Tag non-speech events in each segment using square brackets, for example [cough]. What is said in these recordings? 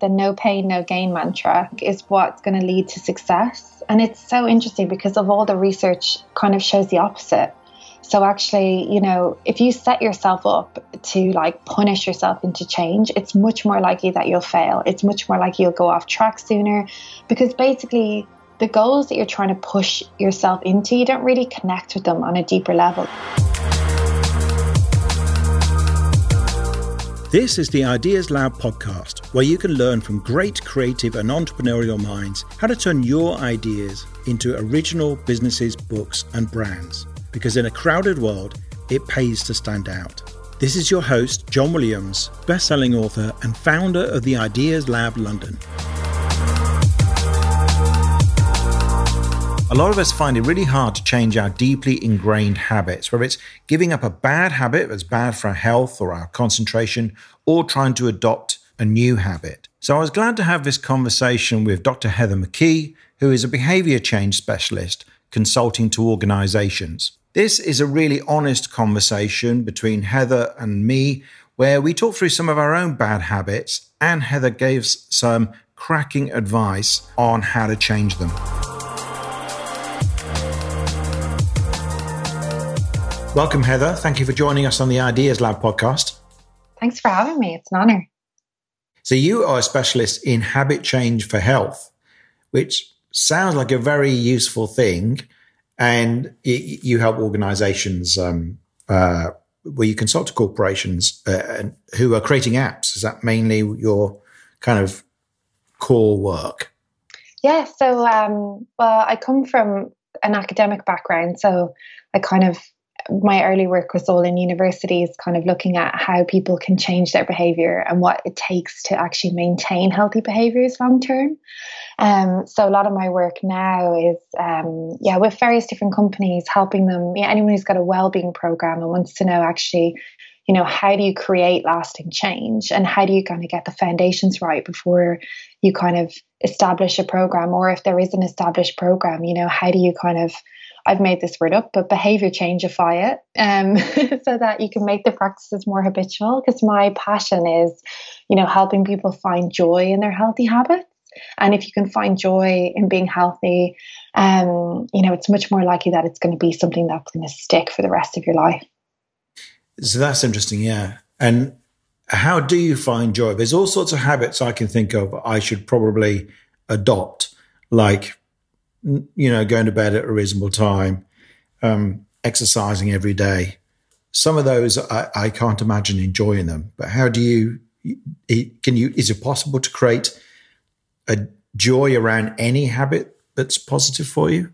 the no pain, no gain mantra is what's going to lead to success. And it's so interesting because of all the research kind of shows the opposite. So actually, you know, if you set yourself up to like punish yourself into change, it's much more likely that you'll fail. It's much more likely you'll go off track sooner because basically the goals that you're trying to push yourself into, you don't really connect with them on a deeper level. This is the Ideas Lab podcast, where you can learn from great creative and entrepreneurial minds how to turn your ideas into original businesses, books, and brands because in a crowded world, it pays to stand out. This is your host, John Williams, best-selling author and founder of the Ideas Lab London. A lot of us find it really hard to change our deeply ingrained habits, whether it's giving up a bad habit that's bad for our health or our concentration, or trying to adopt a new habit. So I was glad to have this conversation with Dr. Heather McKee, who is a behavior change specialist consulting to organizations. This is a really honest conversation between Heather and me, where we talk through some of our own bad habits, and Heather gives some cracking advice on how to change them. Welcome, Heather. Thank you for joining us on the Ideas Lab podcast. Thanks for having me. It's an honor. So, you are a specialist in habit change for health, which sounds like a very useful thing and you help organizations um, uh, where you consult to corporations uh, who are creating apps. Is that mainly your kind of core work? Yeah. So, um, well, I come from an academic background, so I kind of my early work was all in universities, kind of looking at how people can change their behavior and what it takes to actually maintain healthy behaviors long term. Um, so a lot of my work now is, um, yeah, with various different companies, helping them. Yeah, anyone who's got a well-being program and wants to know actually, you know, how do you create lasting change and how do you kind of get the foundations right before you kind of establish a program, or if there is an established program, you know, how do you kind of I've made this word up, but behavior changeify it um, [laughs] so that you can make the practices more habitual. Because my passion is, you know, helping people find joy in their healthy habits. And if you can find joy in being healthy, um, you know, it's much more likely that it's going to be something that's going to stick for the rest of your life. So that's interesting, yeah. And how do you find joy? There's all sorts of habits I can think of I should probably adopt, like you know, going to bed at a reasonable time, um, exercising every day. Some of those I, I, can't imagine enjoying them. But how do you? Can you? Is it possible to create a joy around any habit that's positive for you?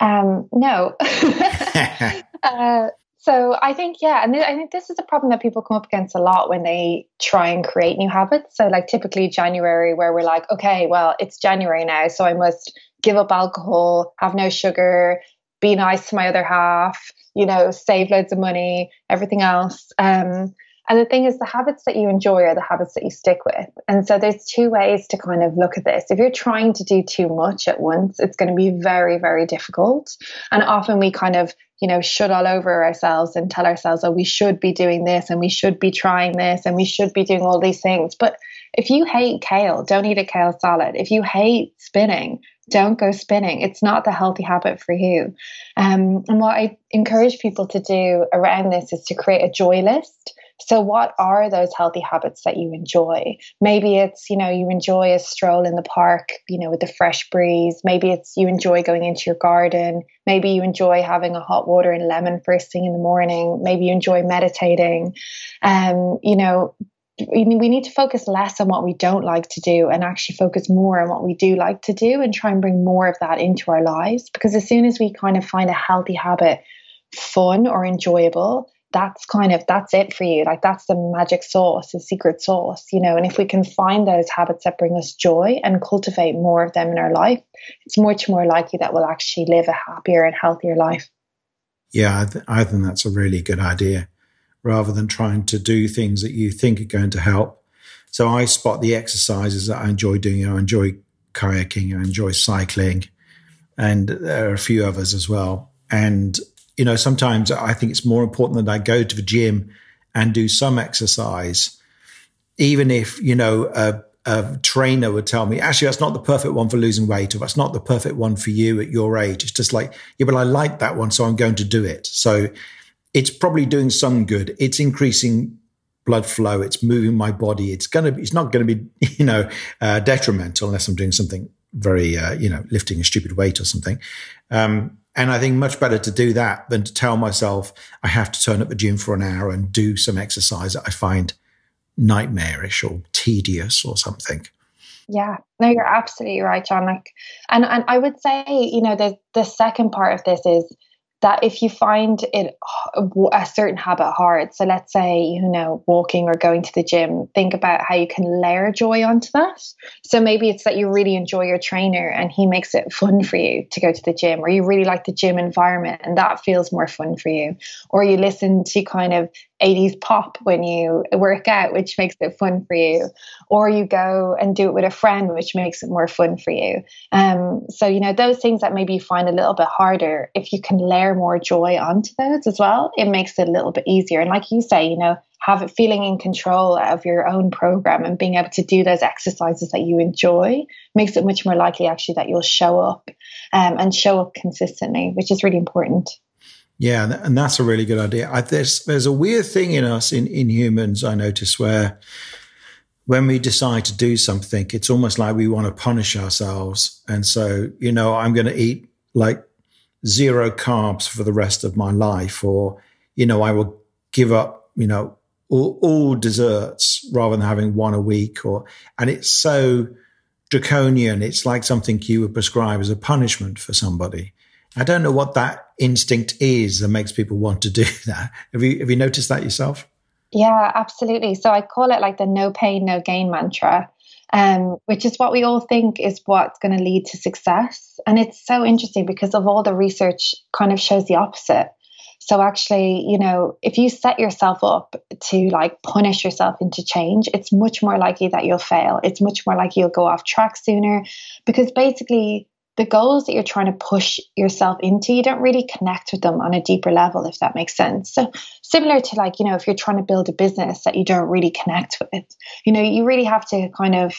Um, no. [laughs] [laughs] uh, so I think yeah, and I think this is a problem that people come up against a lot when they try and create new habits. So like typically January, where we're like, okay, well it's January now, so I must give up alcohol, have no sugar, be nice to my other half, you know, save loads of money, everything else. Um, and the thing is, the habits that you enjoy are the habits that you stick with. And so there's two ways to kind of look at this. If you're trying to do too much at once, it's going to be very, very difficult. And often we kind of, you know, should all over ourselves and tell ourselves, oh, we should be doing this and we should be trying this and we should be doing all these things. But if you hate kale, don't eat a kale salad. If you hate spinning, don't go spinning. It's not the healthy habit for you. Um, and what I encourage people to do around this is to create a joy list. So, what are those healthy habits that you enjoy? Maybe it's, you know, you enjoy a stroll in the park, you know, with the fresh breeze. Maybe it's you enjoy going into your garden. Maybe you enjoy having a hot water and lemon first thing in the morning. Maybe you enjoy meditating. Um, you know, we need to focus less on what we don't like to do and actually focus more on what we do like to do and try and bring more of that into our lives. Because as soon as we kind of find a healthy habit fun or enjoyable, that's kind of that's it for you. Like that's the magic sauce, the secret sauce, you know. And if we can find those habits that bring us joy and cultivate more of them in our life, it's much more likely that we'll actually live a happier and healthier life. Yeah, I, th- I think that's a really good idea rather than trying to do things that you think are going to help. So I spot the exercises that I enjoy doing. I enjoy kayaking, I enjoy cycling, and there are a few others as well. And, you know, sometimes I think it's more important that I go to the gym and do some exercise, even if, you know, a, a trainer would tell me, actually, that's not the perfect one for losing weight, or that's not the perfect one for you at your age. It's just like, yeah, but I like that one, so I'm going to do it. So it's probably doing some good. It's increasing blood flow. It's moving my body. It's gonna. It's not going to be, [laughs] you know, uh, detrimental unless I'm doing something very, uh, you know, lifting a stupid weight or something. Um, and I think much better to do that than to tell myself I have to turn up the gym for an hour and do some exercise that I find nightmarish or tedious or something. Yeah, no, you're absolutely right, John. Like, and and I would say, you know, the the second part of this is that if you find it uh, a certain habit hard, so let's say, you know, walking or going to the gym, think about how you can layer joy onto that. So maybe it's that you really enjoy your trainer and he makes it fun for you to go to the gym, or you really like the gym environment and that feels more fun for you. Or you listen to kind of 80s pop when you work out, which makes it fun for you. Or you go and do it with a friend, which makes it more fun for you. Um, so, you know, those things that maybe you find a little bit harder, if you can layer more joy onto those as well, it makes it a little bit easier. And like you say, you know, have it feeling in control of your own program and being able to do those exercises that you enjoy makes it much more likely actually that you'll show up um, and show up consistently, which is really important. Yeah, and that's a really good idea. I, there's there's a weird thing in us in in humans I notice where when we decide to do something, it's almost like we want to punish ourselves, and so you know I'm going to eat like zero carbs for the rest of my life, or you know I will give up you know all, all desserts rather than having one a week, or and it's so draconian. It's like something you would prescribe as a punishment for somebody. I don't know what that instinct is that makes people want to do [laughs] that. Have you have you noticed that yourself? Yeah, absolutely. So I call it like the no pain, no gain mantra, um, which is what we all think is what's going to lead to success. And it's so interesting because of all the research kind of shows the opposite. So actually, you know, if you set yourself up to like punish yourself into change, it's much more likely that you'll fail. It's much more likely you'll go off track sooner because basically the goals that you're trying to push yourself into, you don't really connect with them on a deeper level, if that makes sense. So, similar to like, you know, if you're trying to build a business that you don't really connect with, you know, you really have to kind of,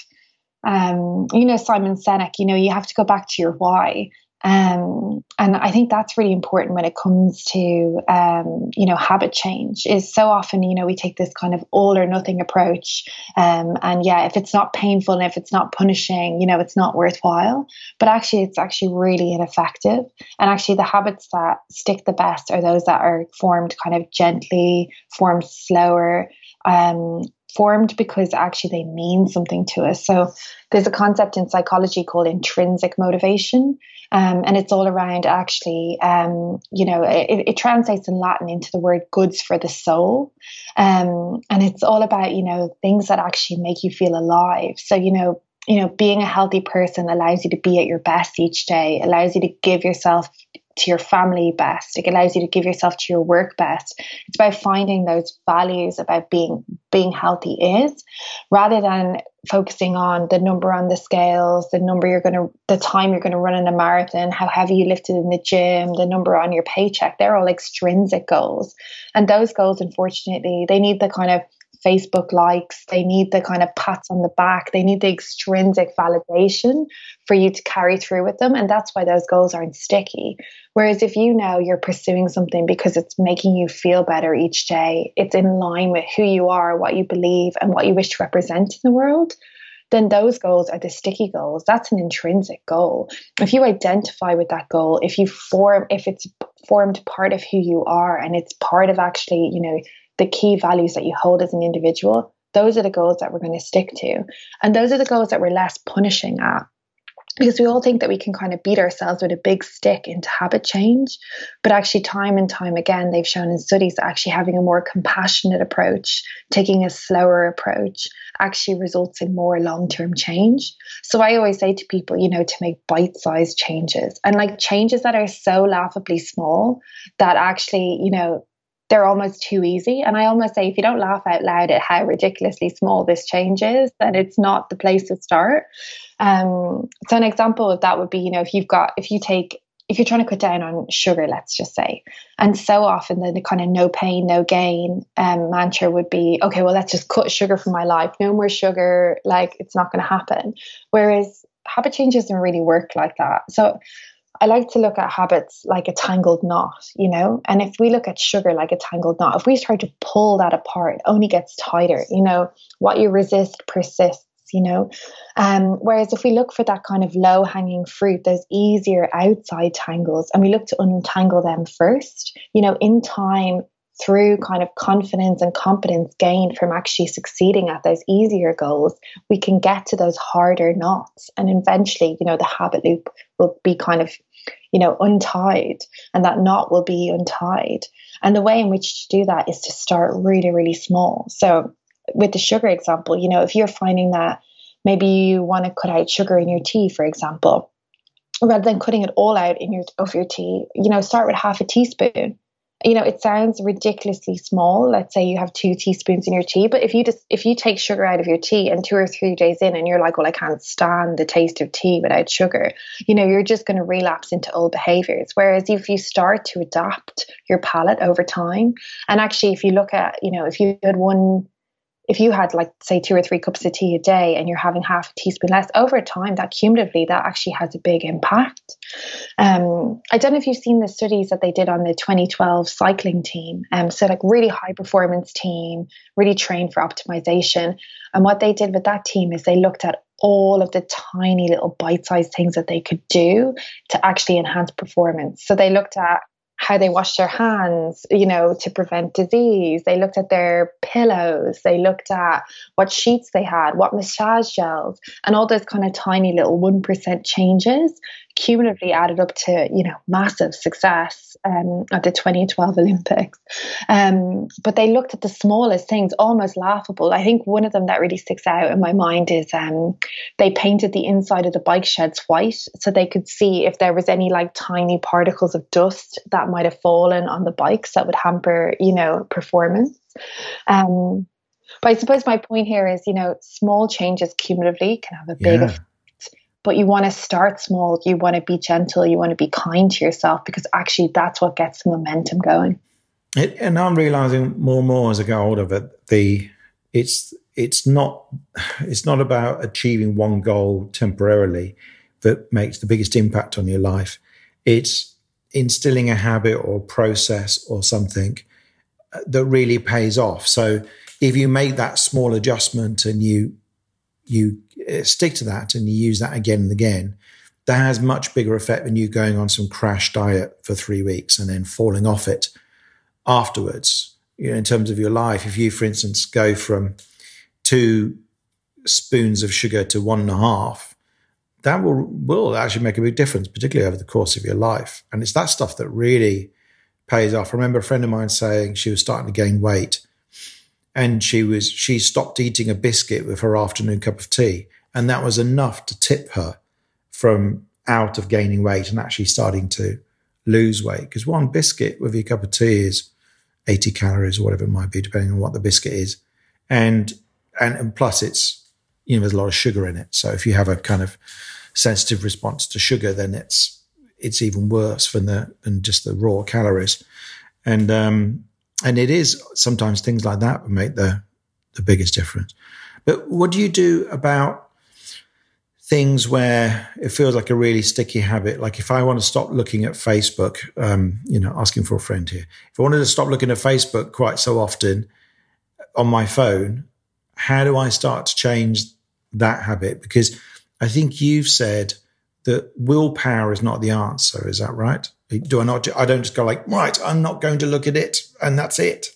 um, you know, Simon Sinek, you know, you have to go back to your why um, and I think that's really important when it comes to, um, you know, habit change is so often, you know, we take this kind of all or nothing approach. Um, and yeah, if it's not painful and if it's not punishing, you know, it's not worthwhile. But actually, it's actually really ineffective. And actually, the habits that stick the best are those that are formed kind of gently, formed slower, um, formed because actually they mean something to us. So there's a concept in psychology called intrinsic motivation. Um, and it's all around actually, um, you know, it, it, translates in Latin into the word goods for the soul. Um, and it's all about, you know, things that actually make you feel alive. So, you know, you know, being a healthy person allows you to be at your best each day, allows you to give yourself to your family best. It allows you to give yourself to your work best. It's about finding those values about being being healthy is rather than focusing on the number on the scales, the number you're going to, the time you're going to run in a marathon, how heavy you lifted in the gym, the number on your paycheck. They're all extrinsic goals. And those goals, unfortunately, they need the kind of Facebook likes, they need the kind of pats on the back, they need the extrinsic validation for you to carry through with them. And that's why those goals aren't sticky. Whereas if you know you're pursuing something because it's making you feel better each day, it's in line with who you are, what you believe, and what you wish to represent in the world, then those goals are the sticky goals. That's an intrinsic goal. If you identify with that goal, if you form, if it's formed part of who you are and it's part of actually, you know, the key values that you hold as an individual, those are the goals that we're going to stick to. And those are the goals that we're less punishing at. Because we all think that we can kind of beat ourselves with a big stick into habit change. But actually, time and time again, they've shown in studies that actually having a more compassionate approach, taking a slower approach, actually results in more long term change. So I always say to people, you know, to make bite sized changes and like changes that are so laughably small that actually, you know, they're almost too easy. And I almost say, if you don't laugh out loud at how ridiculously small this change is, then it's not the place to start. Um, so an example of that would be, you know, if you've got, if you take if you're trying to cut down on sugar, let's just say, and so often the, the kind of no pain, no gain um, mantra would be, okay, well, let's just cut sugar from my life. No more sugar. Like it's not going to happen. Whereas habit change doesn't really work like that. So I like to look at habits like a tangled knot, you know? And if we look at sugar like a tangled knot, if we try to pull that apart, it only gets tighter, you know? What you resist persists, you know? Um, whereas if we look for that kind of low hanging fruit, those easier outside tangles, and we look to untangle them first, you know, in time, through kind of confidence and competence gained from actually succeeding at those easier goals, we can get to those harder knots. And eventually, you know, the habit loop will be kind of you know, untied and that knot will be untied. And the way in which to do that is to start really, really small. So with the sugar example, you know, if you're finding that maybe you want to cut out sugar in your tea, for example, rather than cutting it all out in your of your tea, you know, start with half a teaspoon you know it sounds ridiculously small. Let's say you have two teaspoons in your tea but if you just if you take sugar out of your tea and two or three days in and you're like well i can't stand the taste of tea without sugar you know you're just going to relapse into old behaviors. Whereas if you start to adapt your palate over time and actually if you look at you know if you had one if you had like say two or three cups of tea a day and you're having half a teaspoon less over time that cumulatively that actually has a big impact. Um, i don't know if you've seen the studies that they did on the 2012 cycling team. Um, so like really high performance team really trained for optimization. And what they did with that team is they looked at all of the tiny little bite-sized things that they could do to actually enhance performance. So they looked at how they wash their hands, you know, to prevent disease. They looked at their pillows. They looked at what sheets they had, what massage gels, and all those kind of tiny little 1% changes cumulatively added up to, you know, massive success um, at the 2012 Olympics. Um, but they looked at the smallest things, almost laughable. I think one of them that really sticks out in my mind is um, they painted the inside of the bike sheds white so they could see if there was any like tiny particles of dust that might have fallen on the bikes that would hamper, you know, performance. Um, but I suppose my point here is, you know, small changes cumulatively can have a big yeah but you want to start small you want to be gentle you want to be kind to yourself because actually that's what gets the momentum going. It, and i'm realizing more and more as i get older that the it's it's not it's not about achieving one goal temporarily that makes the biggest impact on your life. It's instilling a habit or process or something uh, that really pays off. So if you make that small adjustment and you you Uh, stick to that and you use that again and again, that has much bigger effect than you going on some crash diet for three weeks and then falling off it afterwards. You know, in terms of your life, if you, for instance, go from two spoons of sugar to one and a half, that will will actually make a big difference, particularly over the course of your life. And it's that stuff that really pays off. I remember a friend of mine saying she was starting to gain weight and she was she stopped eating a biscuit with her afternoon cup of tea and that was enough to tip her from out of gaining weight and actually starting to lose weight. Because one biscuit with your cup of tea is 80 calories or whatever it might be depending on what the biscuit is. And and, and plus it's you know there's a lot of sugar in it. So if you have a kind of sensitive response to sugar then it's it's even worse than the than just the raw calories. And um and it is sometimes things like that make the the biggest difference. But what do you do about things where it feels like a really sticky habit? Like if I want to stop looking at Facebook, um, you know, asking for a friend here. If I wanted to stop looking at Facebook quite so often on my phone, how do I start to change that habit? Because I think you've said that willpower is not the answer. Is that right? Do I not? I don't just go like, right, I'm not going to look at it, and that's it.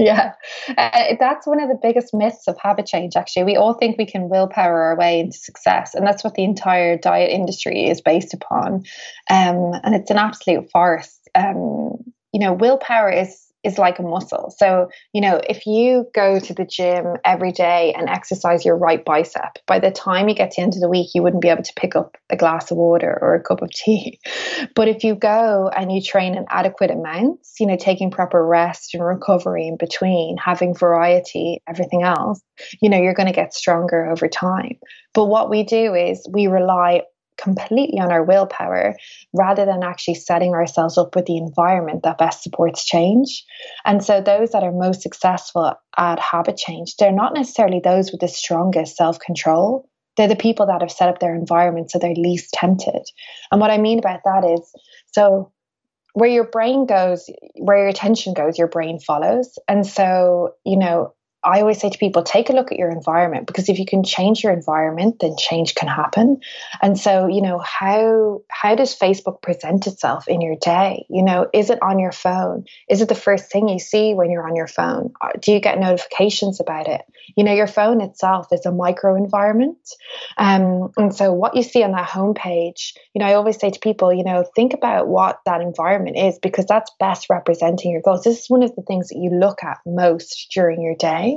[laughs] Yeah, uh, that's one of the biggest myths of habit change. Actually, we all think we can willpower our way into success, and that's what the entire diet industry is based upon. Um, and it's an absolute farce. Um, you know, willpower is is like a muscle. So, you know, if you go to the gym every day and exercise your right bicep, by the time you get to the end of the week, you wouldn't be able to pick up a glass of water or a cup of tea. [laughs] But if you go and you train in adequate amounts, you know, taking proper rest and recovery in between, having variety, everything else, you know, you're going to get stronger over time. But what we do is we rely completely on our willpower rather than actually setting ourselves up with the environment that best supports change. And so, those that are most successful at habit change, they're not necessarily those with the strongest self control. They're the people that have set up their environment so they're least tempted. And what I mean about that is so where your brain goes, where your attention goes, your brain follows. And so, you know, I always say to people, take a look at your environment because if you can change your environment, then change can happen. And so, you know, how how does Facebook present itself in your day? You know, is it on your phone? Is it the first thing you see when you're on your phone? Uh, do you get notifications about it? You know, your phone itself is a micro environment. Um, and so what you see on that homepage, you know, I always say to people, you know, think about what that environment is because that's best representing your goals. This is one of the things that you look at most during your day.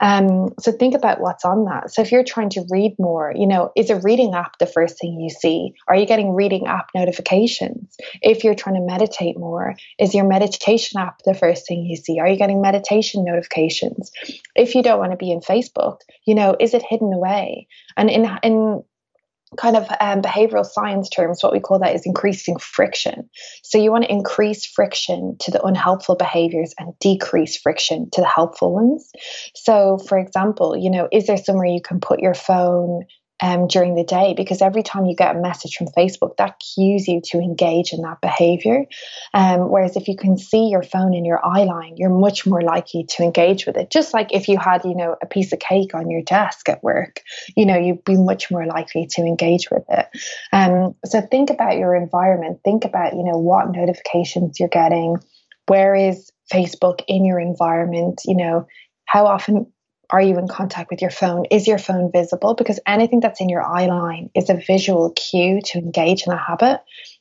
Um, so think about what's on that. So if you're trying to read more, you know, is a reading app the first thing you see? Are you getting reading app notifications? If you're trying to meditate more, is your meditation app the first thing you see? Are you getting meditation notifications? If you don't want to be in Facebook, you know, is it hidden away? And in in kind of um, behavioral science terms, what we call that is increasing friction. So you want to increase friction to the unhelpful behaviors and decrease friction to the helpful ones. So, for example, you know, is there somewhere you can put your phone um, during the day because every time you get a message from Facebook, that cues you to engage in that behavior. Um, whereas if you can see your phone in your eye line, you're much more likely to engage with it. Just like if you had, you know, a piece of cake on your desk at work, you know, you'd be much more likely to engage with it. Um, so think about your environment. Think about, you know, what notifications you're getting. Where is Facebook in your environment? You know, how often are you in contact with your phone? Is your phone visible? Because anything that's in your eye line is a visual cue to engage in a habit.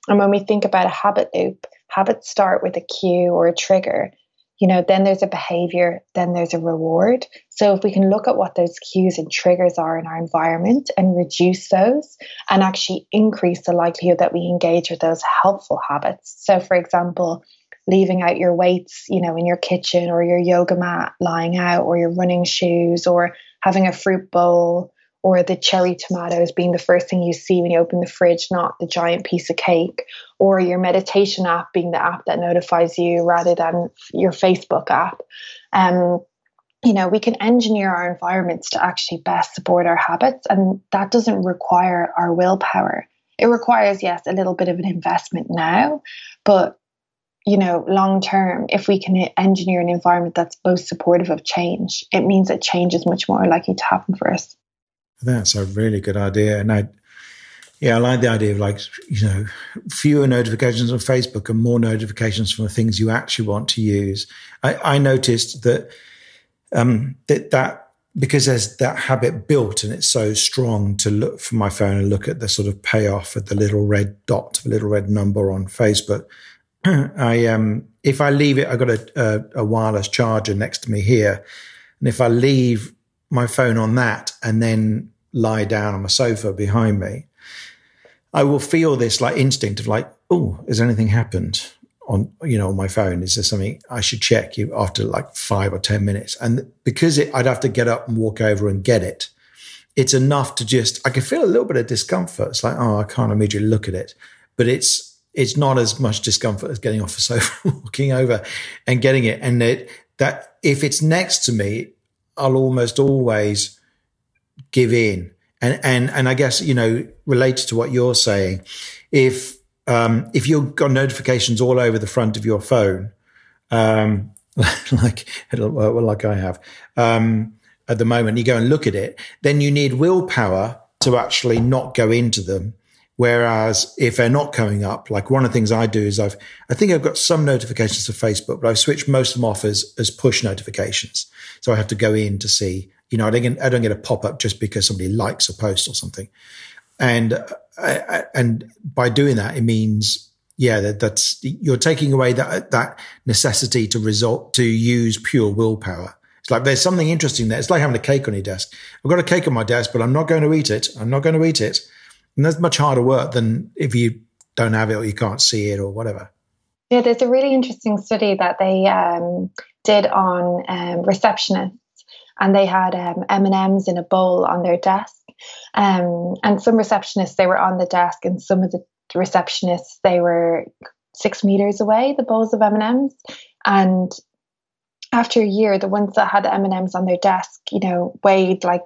And when we think about a habit loop, habits start with a cue or a trigger. You know, then there's a behavior, then there's a reward. So if we can look at what those cues and triggers are in our environment and reduce those and actually increase the likelihood that we engage with those helpful habits. So for example, leaving out your weights, you know, in your kitchen or your yoga mat lying out or your running shoes or having a fruit bowl or the cherry tomatoes being the first thing you see when you open the fridge, not the giant piece of cake, or your meditation app being the app that notifies you rather than your Facebook app. Um, you know, we can engineer our environments to actually best support our habits, and that doesn't require our willpower. It requires, yes, a little bit of an investment now, but you know, long term, if we can engineer an environment that's both supportive of change, it means that change is much more likely to happen for us. That's a really good idea. And I, yeah, I like the idea of like, you know, fewer notifications on Facebook and more notifications from the things you actually want to use. I, I noticed that, um, that, that because there's that habit built and it's so strong to look for my phone and look at the sort of payoff at the little red dot, the little red number on Facebook [clears throat] I um, if I leave it, I've got a, a, a, wireless charger next to me here, and if I leave my phone on that and then lie down on my sofa behind me, I will feel this like instinct of like, oh, has anything happened on you know on my phone? Is there something I should check you after like five or ten minutes? And because it, I'd have to get up and walk over and get it. It's enough to just I can feel a little bit of discomfort. It's like, oh, I can't immediately look at it, but it's it's not as much discomfort as getting off the sofa, [laughs] walking over and getting it. And that if it's next to me, I'll almost always give in. And, and, and I guess, you know, related to what you're saying, if, um, if you've got notifications all over the front of your phone, um, [laughs] like, like I have, um, at the moment, you go and look at it, then you need willpower to actually not go into them Whereas if they're not coming up, like one of the things I do is I've, I think I've got some notifications for Facebook, but I've switched most of them off as, as push notifications. So I have to go in to see, you know, I don't get, I don't get a pop up just because somebody likes a post or something. And, uh, and by doing that, it means, yeah, that, that's, you're taking away that, that necessity to result, to use pure willpower. It's like there's something interesting there. It's like having a cake on your desk. I've got a cake on my desk, but I'm not going to eat it. I'm not going to eat it and that's much harder work than if you don't have it or you can't see it or whatever. Yeah, there's a really interesting study that they um, did on um, receptionists, and they had um, M and M's in a bowl on their desk, Um, and some receptionists, they were on the desk, and some of the receptionists, they were six meters away, the bowls of M&Ms. And after a year, the ones that had the M&Ms on their desk, you know, weighed like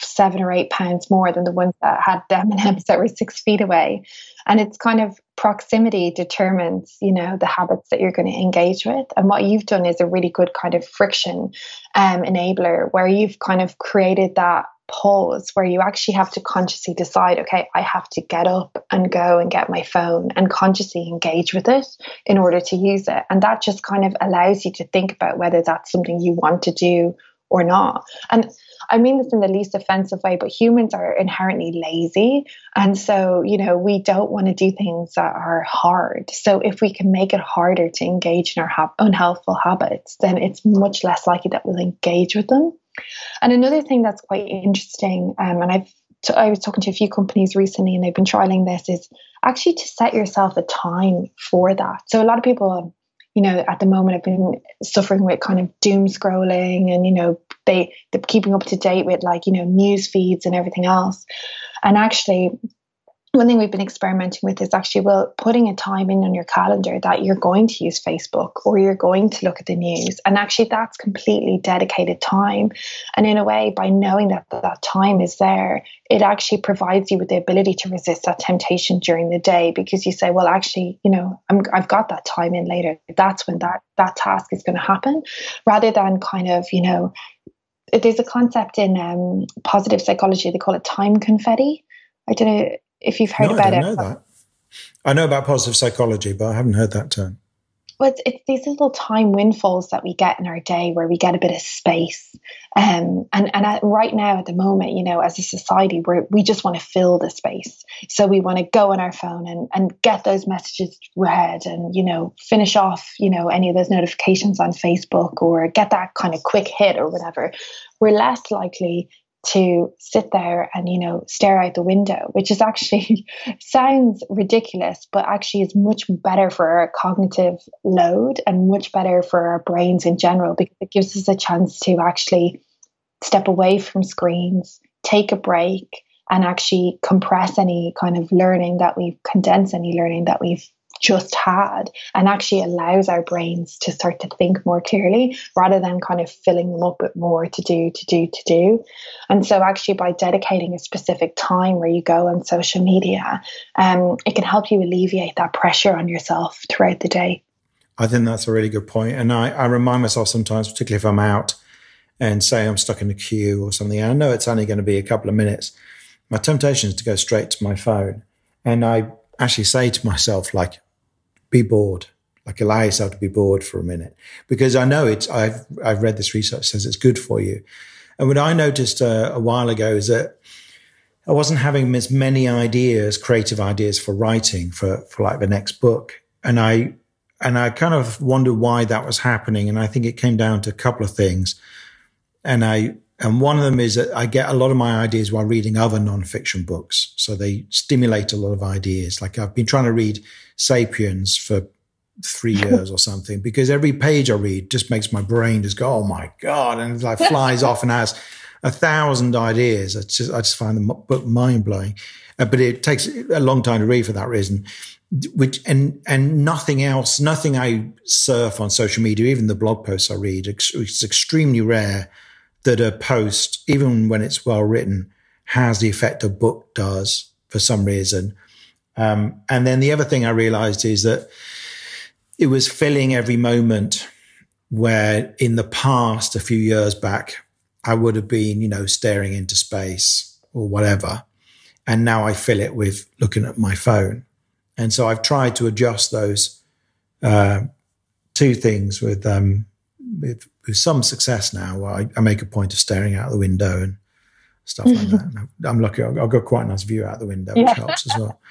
seven or eight pounds more than the ones that had the M&Ms that were six feet away. And it's kind of proximity determines, you know, the habits that you're going to engage with. And what you've done is a really good kind of friction um, enabler where you've kind of created that pause where you actually have to consciously decide, okay, I have to get up and go and get my phone and consciously engage with it in order to use it. And that just kind of allows you to think about whether that's something you want to do or not. And I mean this in the least offensive way, but humans are inherently lazy. And so, you know, we don't want to do things that are hard. So if we can make it harder to engage in our ha- unhelpful habits, then it's much less likely that we'll engage with them. And another thing that's quite interesting, um, and I've t- I was talking to a few companies recently, and they've been trialing this, is actually to set yourself a time for that. So a lot of people you know, at the moment I've been suffering with kind of doom scrolling and, you know, they, they're keeping up to date with like, you know, news feeds and everything else. And actually, one thing we've been experimenting with is actually well putting a time in on your calendar that you're going to use Facebook or you're going to look at the news. And actually that's completely dedicated time. And in a way by knowing that that time is there it actually provides you with the ability to resist that temptation during the day because you say well actually you know i have got that time in later. That's when that that task is going to happen. Rather than kind of you know there's a concept in um, positive psychology they call it time confetti. I don't know if you've heard no, about I it. Know that. I know about positive psychology, but I haven't heard that term. Well, it's, it's, these little time windfalls that we get in our day where we get a bit of space. Um, and and right now, at the moment, you know, as a society, we we just want to fill the space. So we want to go on our phone and, and get those messages read and, you know, finish off, you know, any of those notifications on Facebook or get that kind of quick hit or whatever. We're less likely to sit there and you know stare out the window which is actually [laughs] sounds ridiculous but actually is much better for our cognitive load and much better for our brains in general because it gives us a chance to actually step away from screens take a break and actually compress any kind of learning that we've condense any learning that we've just had and actually allows our brains to start to think more clearly rather than kind of filling them up with more to do, to do, to do. And so, actually, by dedicating a specific time where you go on social media, um, it can help you alleviate that pressure on yourself throughout the day. I think that's a really good point. And I, I remind myself sometimes, particularly if I'm out and say I'm stuck in a queue or something, I know it's only going to be a couple of minutes. My temptation is to go straight to my phone. And I actually say to myself, like, be bored. Like allow yourself to be bored for a minute, because I know it's. I've I've read this research says it's good for you. And what I noticed uh, a while ago is that I wasn't having as many ideas, creative ideas for writing for for like the next book, and I and I kind of wondered why that was happening. And I think it came down to a couple of things. And I and one of them is that I get a lot of my ideas while reading other nonfiction books. So they stimulate a lot of ideas. Like I've been trying to read Sapiens for three [laughs] years or something because every page I read just makes my brain just go, oh my God. And it like [laughs] flies off and has a thousand ideas. I just, I just find the book mind blowing. Uh, but it takes a long time to read for that reason. Which and and nothing else, nothing I surf on social media, even the blog posts I read, it's extremely rare that a post, even when it's well written, has the effect a book does for some reason. Um, and then the other thing I realized is that it was filling every moment where in the past, a few years back, I would have been, you know, staring into space or whatever. And now I fill it with looking at my phone. And so I've tried to adjust those uh, two things with um, with, with some success now. I, I, make a point of staring out the window and stuff like that. [laughs] I'm lucky; I've got quite a nice view out the window, which yeah. helps as well. [laughs]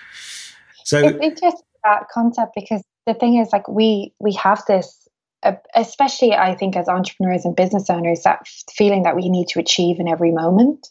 So it's interesting that concept because the thing is, like we we have this, uh, especially I think as entrepreneurs and business owners, that feeling that we need to achieve in every moment,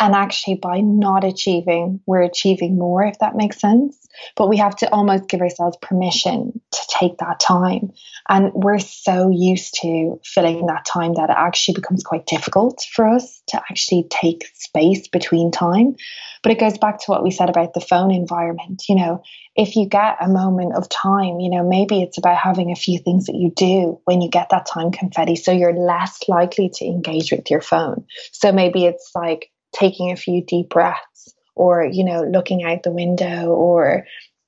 and actually by not achieving, we're achieving more. If that makes sense. But we have to almost give ourselves permission to take that time. And we're so used to filling that time that it actually becomes quite difficult for us to actually take space between time. But it goes back to what we said about the phone environment. You know, if you get a moment of time, you know, maybe it's about having a few things that you do when you get that time confetti so you're less likely to engage with your phone. So maybe it's like taking a few deep breaths or, you know, looking out the window or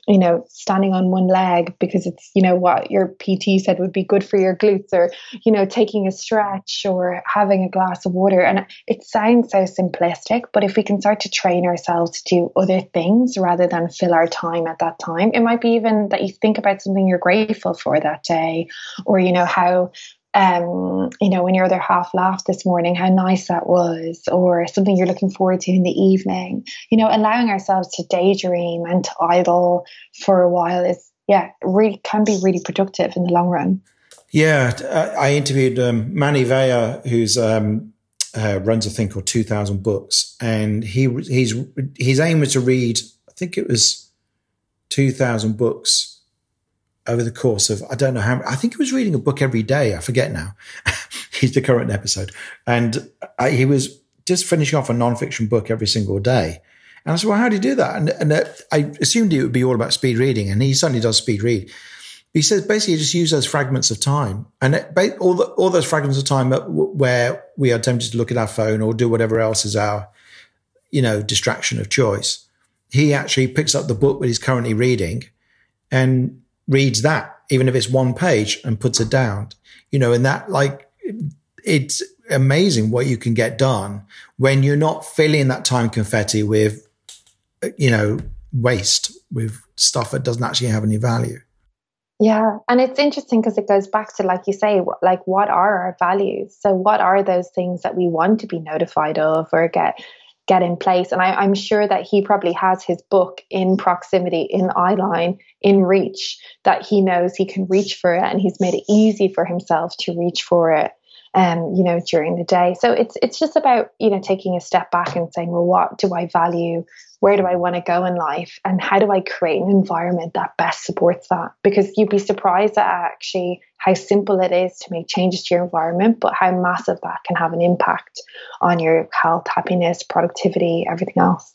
you know, standing on one leg because it's, you know, what your PT said would be good for your glutes, or, you know, taking a stretch or having a glass of water. And it sounds so simplistic, but if we can start to train ourselves to do other things rather than fill our time at that time, it might be even that you think about something you're grateful for that day, or, you know, how um, you know, when your other half laughed this morning, how nice that was, or something you're looking forward to in the evening. You know, allowing ourselves to daydream and to idle for a while is, yeah, really can be really productive in the long run. Yeah, I interviewed um, Mani Vaya, who's um, uh, runs a thing called Two Thousand Books, and he he's his aim was to read. I think it was two thousand books over the course of I don't know how I think he was reading a book every day. I forget now. [laughs] He's the current episode, and I, he was just finishing off a nonfiction book every single day. And I said, "Well, how do you do that?" And, and uh, I assumed it would be all about speed reading, and he certainly does speed read. He says basically just use those fragments of time, and it, all the, all those fragments of time where we are tempted to look at our phone or do whatever else is our, you know, distraction of choice. He actually picks up the book that he's currently reading, and reads that, even if it's one page, and puts it down. You know, and that like it's amazing what you can get done when you're not filling that time confetti with, you know, waste with stuff that doesn't actually have any value. Yeah, and it's interesting because it goes back to like you say, like what are our values? So what are those things that we want to be notified of or get get in place. And I, am sure that he probably has his book in proximity, in eyeline, in reach, that he knows he can reach for it, and he's made it easy for himself to reach for it. Um, you know, during the day. So it's it's just about you know taking a step back and saying, well, what do I value? Where do I want to go in life and how do I create an environment that best supports that? Because you'd be surprised at actually how simple it is to make changes to your environment, but how massive that can have an impact on your health, happiness, productivity, everything else.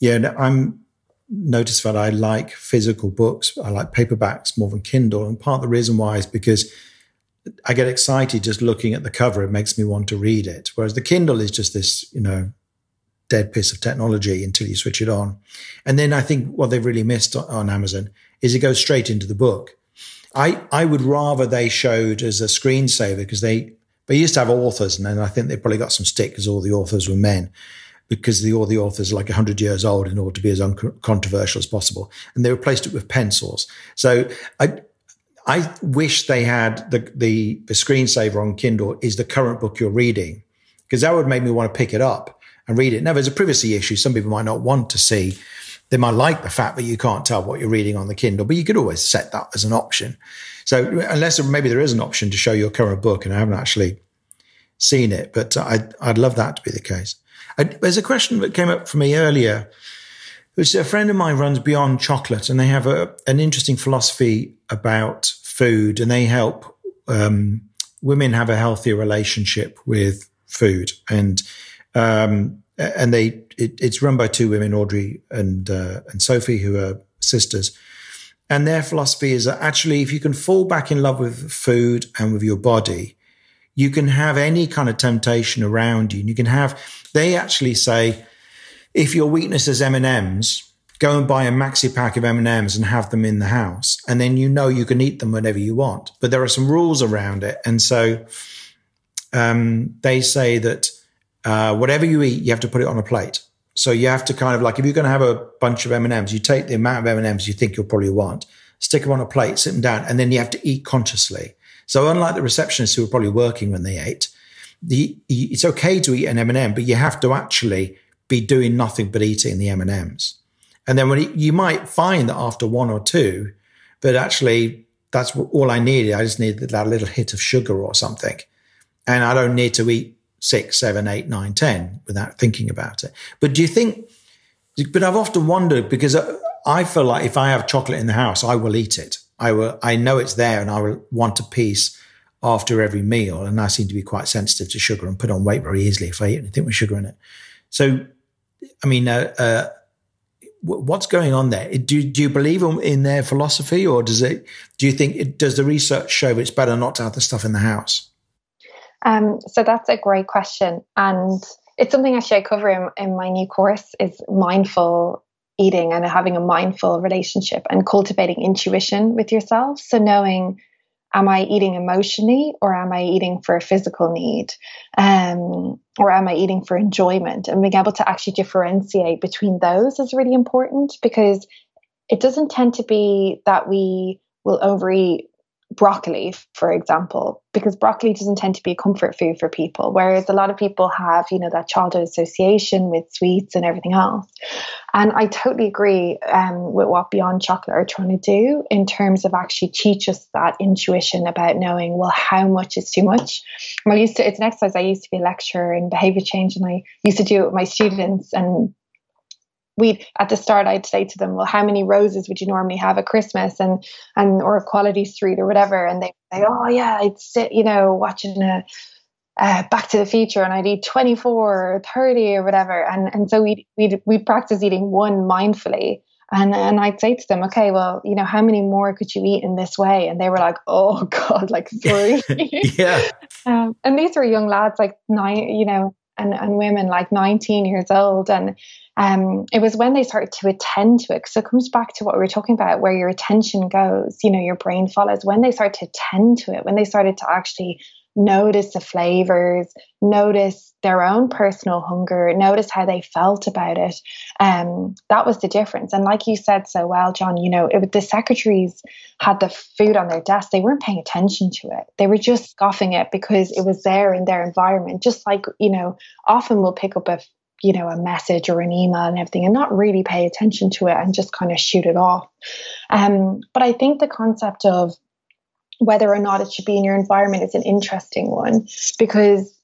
Yeah, I'm noticed that I like physical books. I like paperbacks more than Kindle. And part of the reason why is because I get excited just looking at the cover. It makes me want to read it. Whereas the Kindle is just this, you know, dead piece of technology until you switch it on. And then I think what they've really missed on Amazon is it goes straight into the book. I, I would rather they showed as a screensaver because they, they used to have authors and then I think they probably got some stick because all the authors were men because the, all the authors are like 100 years old in order to be as uncontroversial as possible. And they replaced it with pencils. So I, I wish they had the, the, the screensaver on Kindle is the current book you're reading because that would make me want to pick it up and read it. Now, there's a privacy issue. Some people might not want to see. They might like the fact that you can't tell what you're reading on the Kindle, but you could always set that as an option. So unless maybe there is an option to show your current book, and I haven't actually seen it, but I'd, I'd love that to be the case. I, there's a question that came up for me earlier, which a friend of mine runs Beyond Chocolate, and they have a, an interesting philosophy about food, and they help um, women have a healthier relationship with food. And um, and they it, it's run by two women, Audrey and uh, and Sophie, who are sisters. And their philosophy is that actually, if you can fall back in love with food and with your body, you can have any kind of temptation around you. And you can have. They actually say, if your weakness is M and M's, go and buy a maxi pack of M and M's and have them in the house, and then you know you can eat them whenever you want. But there are some rules around it, and so um, they say that uh, whatever you eat, you have to put it on a plate. So you have to kind of like if you're going to have a bunch of M and M's, you take the amount of M and M's you think you'll probably want, stick them on a plate, sit them down, and then you have to eat consciously. So unlike the receptionists who were probably working when they ate, the, it's okay to eat an M and m but you have to actually be doing nothing but eating the M and then when you might find that after one or two, but actually that's all I needed. I just needed that little hit of sugar or something, and I don't need to eat six, seven, eight, nine, ten without thinking about it. But do you think? But I've often wondered because I feel like if I have chocolate in the house, I will eat it. I will. I know it's there, and I will want a piece after every meal. And I seem to be quite sensitive to sugar and put on weight very easily if I eat anything with sugar in it. So, I mean, uh, uh, what's going on there? Do, do you believe in their philosophy, or does it? Do you think it, does the research show it's better not to have the stuff in the house? Um, so that's a great question, and it's something actually I cover in, in my new course is mindful eating and having a mindful relationship and cultivating intuition with yourself. So knowing am I eating emotionally or am I eating for a physical need? Um, or am I eating for enjoyment? And being able to actually differentiate between those is really important because it doesn't tend to be that we will overeat broccoli, for example, because broccoli doesn't tend to be a comfort food for people, whereas a lot of people have, you know, that childhood association with sweets and everything else. And I totally agree um, with what Beyond Chocolate are trying to do in terms of actually teach us that intuition about knowing, well, how much is too much. I used to, it's an exercise I used to be a lecturer in behavior change, and I used to do it with my students and we at the start I'd say to them, well, how many roses would you normally have at Christmas and and or a quality Street or whatever, and they say, oh yeah, I'd sit, you know, watching a uh, Back to the Future, and I'd eat 24 or 30 or whatever, and and so we we we practice eating one mindfully. And, and I'd say to them, okay, well, you know, how many more could you eat in this way? And they were like, oh [laughs] God, like [laughs] three. yeah. Um, and these were young lads, like nine, you know, and, and women like 19 years old. And um, it was when they started to attend to it. So it comes back to what we were talking about, where your attention goes, you know, your brain follows. When they start to attend to it, when they started to actually notice the flavors, notice their own personal hunger, notice how they felt about it. Um, that was the difference. And like you said so well, John, you know, it, the secretaries had the food on their desk. They weren't paying attention to it. They were just scoffing it because it was there in their environment. Just like, you know, often we'll pick up a you know, a message or an email and everything and not really pay attention to it and just kind of shoot it off. Um, but I think the concept of whether or not it should be in your environment is an interesting one because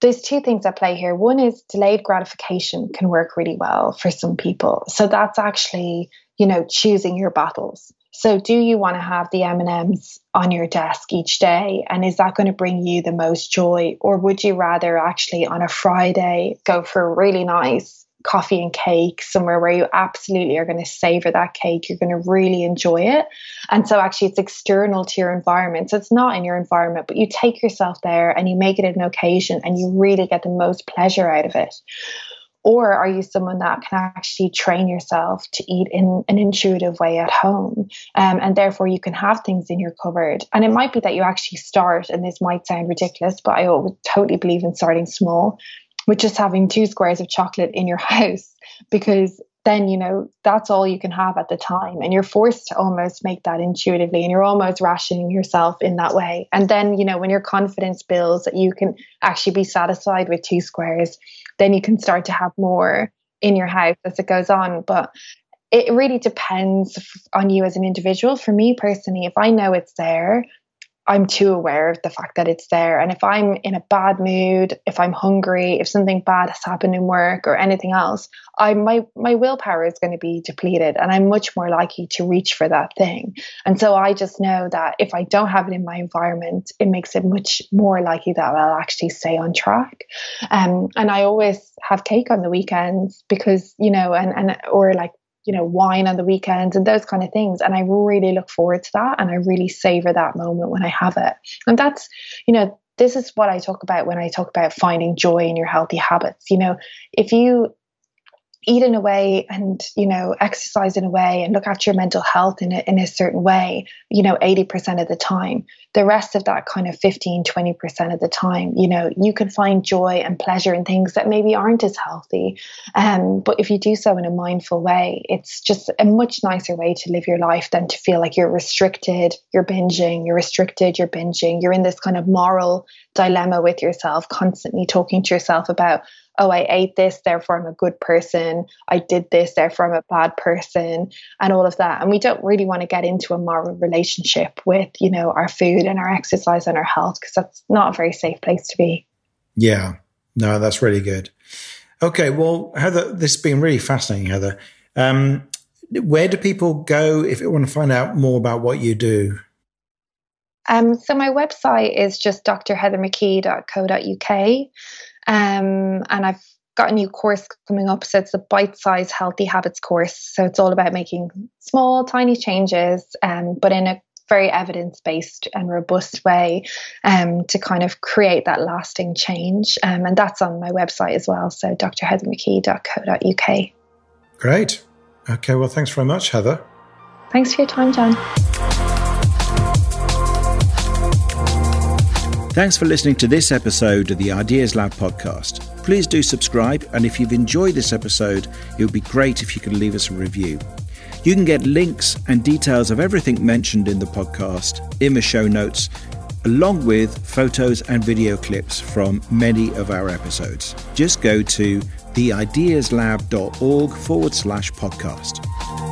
there's two things at play here. One is delayed gratification can work really well for some people. So that's actually, you know, choosing your battles. So do you want to have the M&Ms on your desk each day and is that going to bring you the most joy or would you rather actually on a Friday go for a really nice coffee and cake somewhere where you absolutely are going to savor that cake you're going to really enjoy it and so actually it's external to your environment so it's not in your environment but you take yourself there and you make it an occasion and you really get the most pleasure out of it or are you someone that can actually train yourself to eat in an intuitive way at home? Um, and therefore, you can have things in your cupboard. And it might be that you actually start, and this might sound ridiculous, but I would totally believe in starting small with just having two squares of chocolate in your [laughs] house because then you know that's all you can have at the time and you're forced to almost make that intuitively and you're almost rationing yourself in that way and then you know when your confidence builds that you can actually be satisfied with two squares then you can start to have more in your house as it goes on. But it really depends on you as an individual. For me personally, if I know it's there, I'm too aware of the fact that it's there. And if I'm in a bad mood, if I'm hungry, if something bad has happened in work or anything else, I my my willpower is going to be depleted and I'm much more likely to reach for that thing. And so I just know that if I don't have it in my environment, it makes it much more likely that I'll actually stay on track. Um, and I always have cake on the weekends because, you know, and, and or like you know, wine on the weekends and those kind of things. And I really look forward to that and I really savor that moment when I have it. And that's, you know, this is what I talk about when I talk about finding joy in your healthy habits. You know, if you eat in a way and you know exercise in a way and look at your mental health in a, in a certain way you know 80% of the time. The rest of that kind of 15 20% of the time you know you can find joy and pleasure in things that maybe aren't as healthy. Um, but if you do so in a mindful way it's just a much nicer way to live your life than to feel like you're restricted you're binging you're restricted you're binging. You're in this kind of moral dilemma with yourself constantly talking to yourself about oh, I ate this, therefore I'm a good person. I did this, therefore I'm a bad person, and all of that. And we don't really want to get into a moral relationship with, you know, our food and our exercise and our health because that's not a very safe place to be. Yeah, no, that's really good. Okay, well, Heather, this has been really fascinating, Heather. Um, where do people go if they want to find out more about what you do? Um, so my website is just drheathermckee.co.uk. Um, and I've got a new course coming up. So it's a bite size healthy habits course. So it's all about making small, tiny changes, um, but in a very evidence based and robust way um, to kind of create that lasting change. Um, and that's on my website as well. So drheathermckee.co.uk. Great. Okay. Well, thanks very much, Heather. Thanks for your time, John. Thanks for listening to this episode of the Ideas Lab podcast. Please do subscribe, and if you've enjoyed this episode, it would be great if you could leave us a review. You can get links and details of everything mentioned in the podcast in the show notes, along with photos and video clips from many of our episodes. Just go to theideaslab.org forward slash podcast.